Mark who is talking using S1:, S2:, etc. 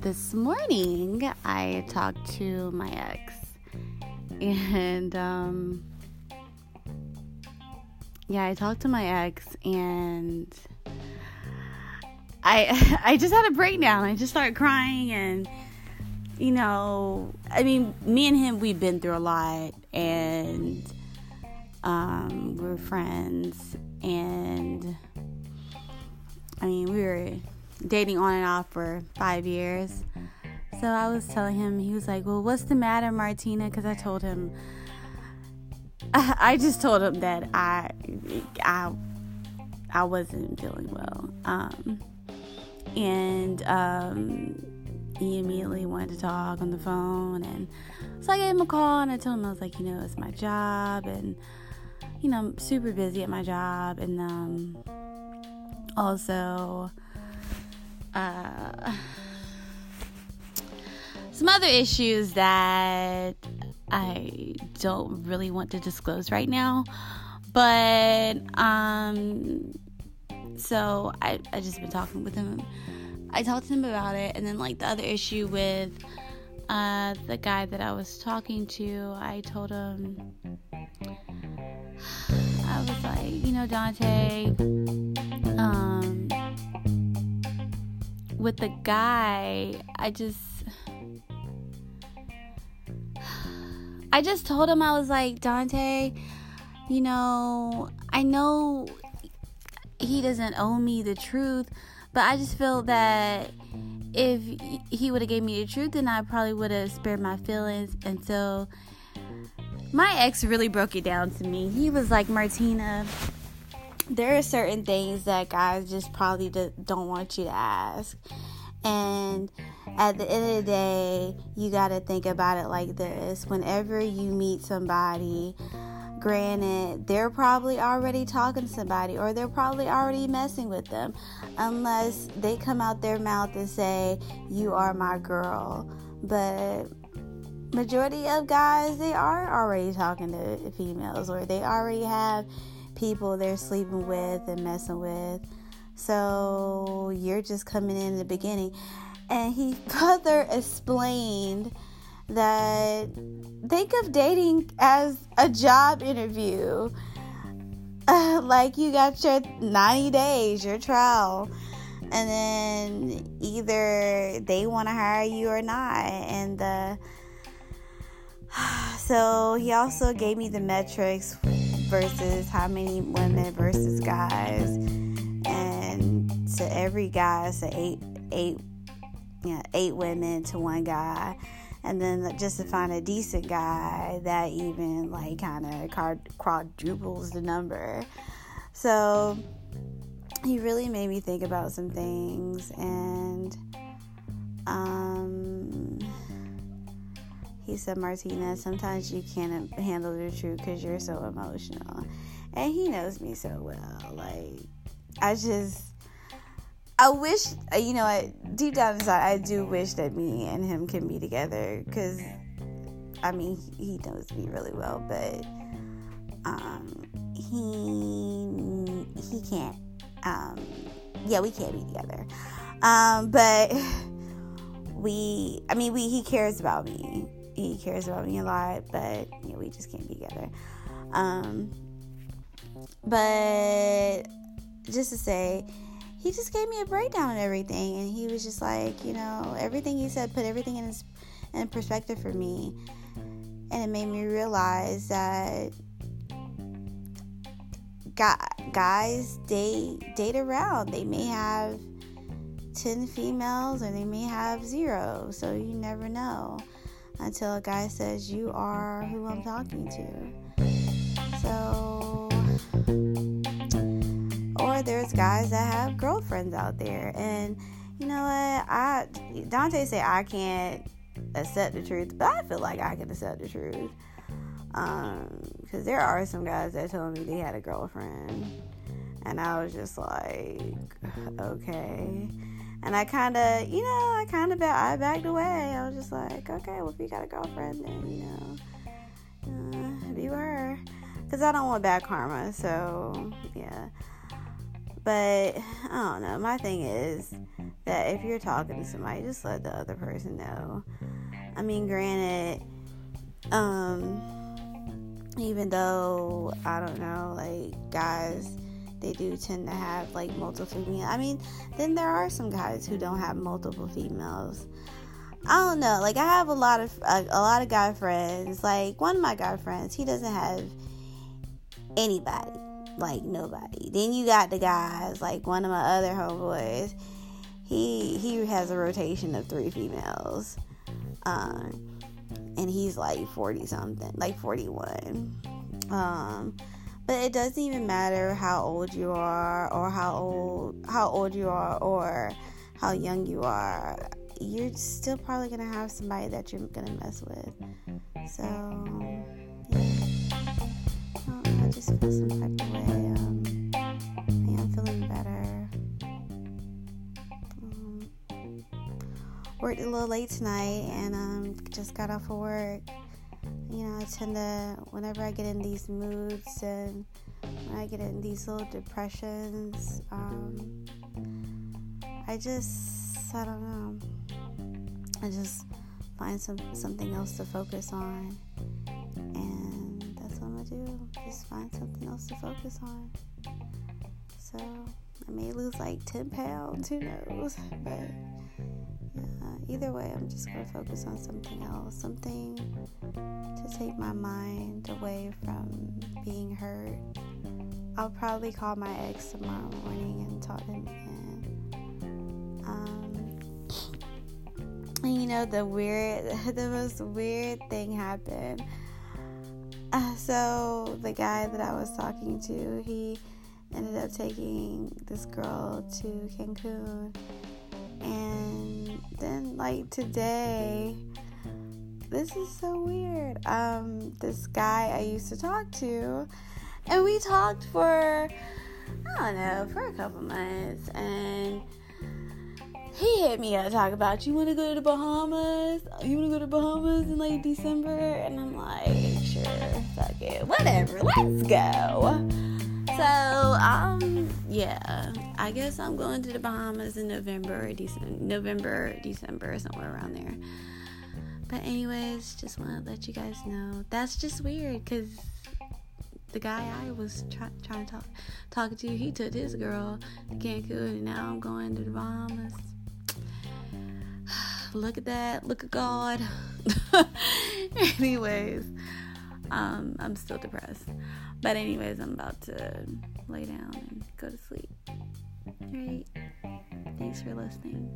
S1: this morning I talked to my ex, and um, yeah, I talked to my ex, and I I just had a breakdown. I just started crying, and you know, I mean, me and him we've been through a lot, and um, we're friends, and I mean, we were dating on and off for five years. So I was telling him, he was like, Well, what's the matter, Martina? Because I told him, I just told him that I, I, I wasn't feeling well. Um, and um, he immediately wanted to talk on the phone. And so I gave him a call and I told him, I was like, You know, it's my job. And, you know, I'm super busy at my job. And um, also, uh, some other issues that I don't really want to disclose right now. But um so I I just been talking with him. I talked to him about it and then like the other issue with uh the guy that I was talking to, I told him I was like, you know, Dante, with the guy, I just I just told him I was like, Dante, you know, I know he doesn't owe me the truth, but I just feel that if he would have gave me the truth, then I probably would have spared my feelings. And so my ex really broke it down to me. He was like, Martina, there are certain things that guys just probably don't want you to ask. And at the end of the day, you got to think about it like this. Whenever you meet somebody, granted, they're probably already talking to somebody or they're probably already messing with them, unless they come out their mouth and say, You are my girl. But majority of guys, they are already talking to females or they already have people they're sleeping with and messing with. So you're just coming in, in the beginning. And he further explained that think of dating as a job interview. Uh, like you got your 90 days, your trial, and then either they want to hire you or not. And the so he also gave me the metrics versus how many women versus guys, and to every guy, it's eight, eight, yeah, eight women to one guy, and then just to find a decent guy that even like kind of quadruples the number. So he really made me think about some things, and um he said, Martina, sometimes you can't handle the truth because you're so emotional. And he knows me so well. Like, I just, I wish, you know, I, deep down inside, I do wish that me and him can be together because, I mean, he knows me really well, but um, he he can't. Um, yeah, we can't be together. Um, but we, I mean, we he cares about me he cares about me a lot, but you know, we just can't be together. Um, but just to say, he just gave me a breakdown of everything, and he was just like, you know, everything he said put everything in his in perspective for me, and it made me realize that guys date date around. They may have ten females, or they may have zero, so you never know until a guy says, You are who I'm talking to. So, or there's guys that have girlfriends out there. And you know what? I Dante say I can't accept the truth, but I feel like I can accept the truth. Um, because there are some guys that told me they had a girlfriend, and I was just like, okay. And I kind of, you know, I kind of I backed away. I was just like, okay, well, if you got a girlfriend, then, you know, uh, be her. Because I don't want bad karma. So, yeah. But, I don't know. My thing is, that if you're talking to somebody, just let the other person know. I mean, granted, um, even though I don't know, like guys, they do tend to have like multiple females. I mean, then there are some guys who don't have multiple females. I don't know. Like I have a lot of a, a lot of guy friends. Like one of my guy friends, he doesn't have anybody. Like nobody. Then you got the guys. Like one of my other homeboys, he he has a rotation of three females. Um, and he's like 40 something, like 41. Um, but it doesn't even matter how old you are or how old how old you are or how young you are. You're still probably gonna have somebody that you're gonna mess with. So yeah. I just feel some type of way. Um, yeah, I'm feeling better. Um, worked a little late tonight and um, just got off of work you know, I tend to, whenever I get in these moods and when I get in these little depressions, um, I just, I don't know, I just find some something else to focus on, and that's what I'm gonna do. Just find something else to focus on. So I may lose like 10 pounds, who knows, but either way, I'm just going to focus on something else, something to take my mind away from being hurt. I'll probably call my ex tomorrow morning and talk to him again. Um, and you know, the weird, the most weird thing happened. Uh, so, the guy that I was talking to, he ended up taking this girl to Cancun and then like today. This is so weird. Um this guy i used to talk to and we talked for i don't know for a couple months and he hit me up talk about you want to go to the bahamas? You want to go to bahamas in like december? And i'm like sure fuck it whatever let's go. So um yeah i guess i'm going to the bahamas in november or december november december somewhere around there. But anyways just want to let you guys know. That's just weird because the guy i was try- trying to talk talking to he took his girl to cancun and now i'm going to the bahamas. Look at that look at god. Anyways um, I'm still depressed. But, anyways, I'm about to lay down and go to sleep. Alright. Thanks for listening.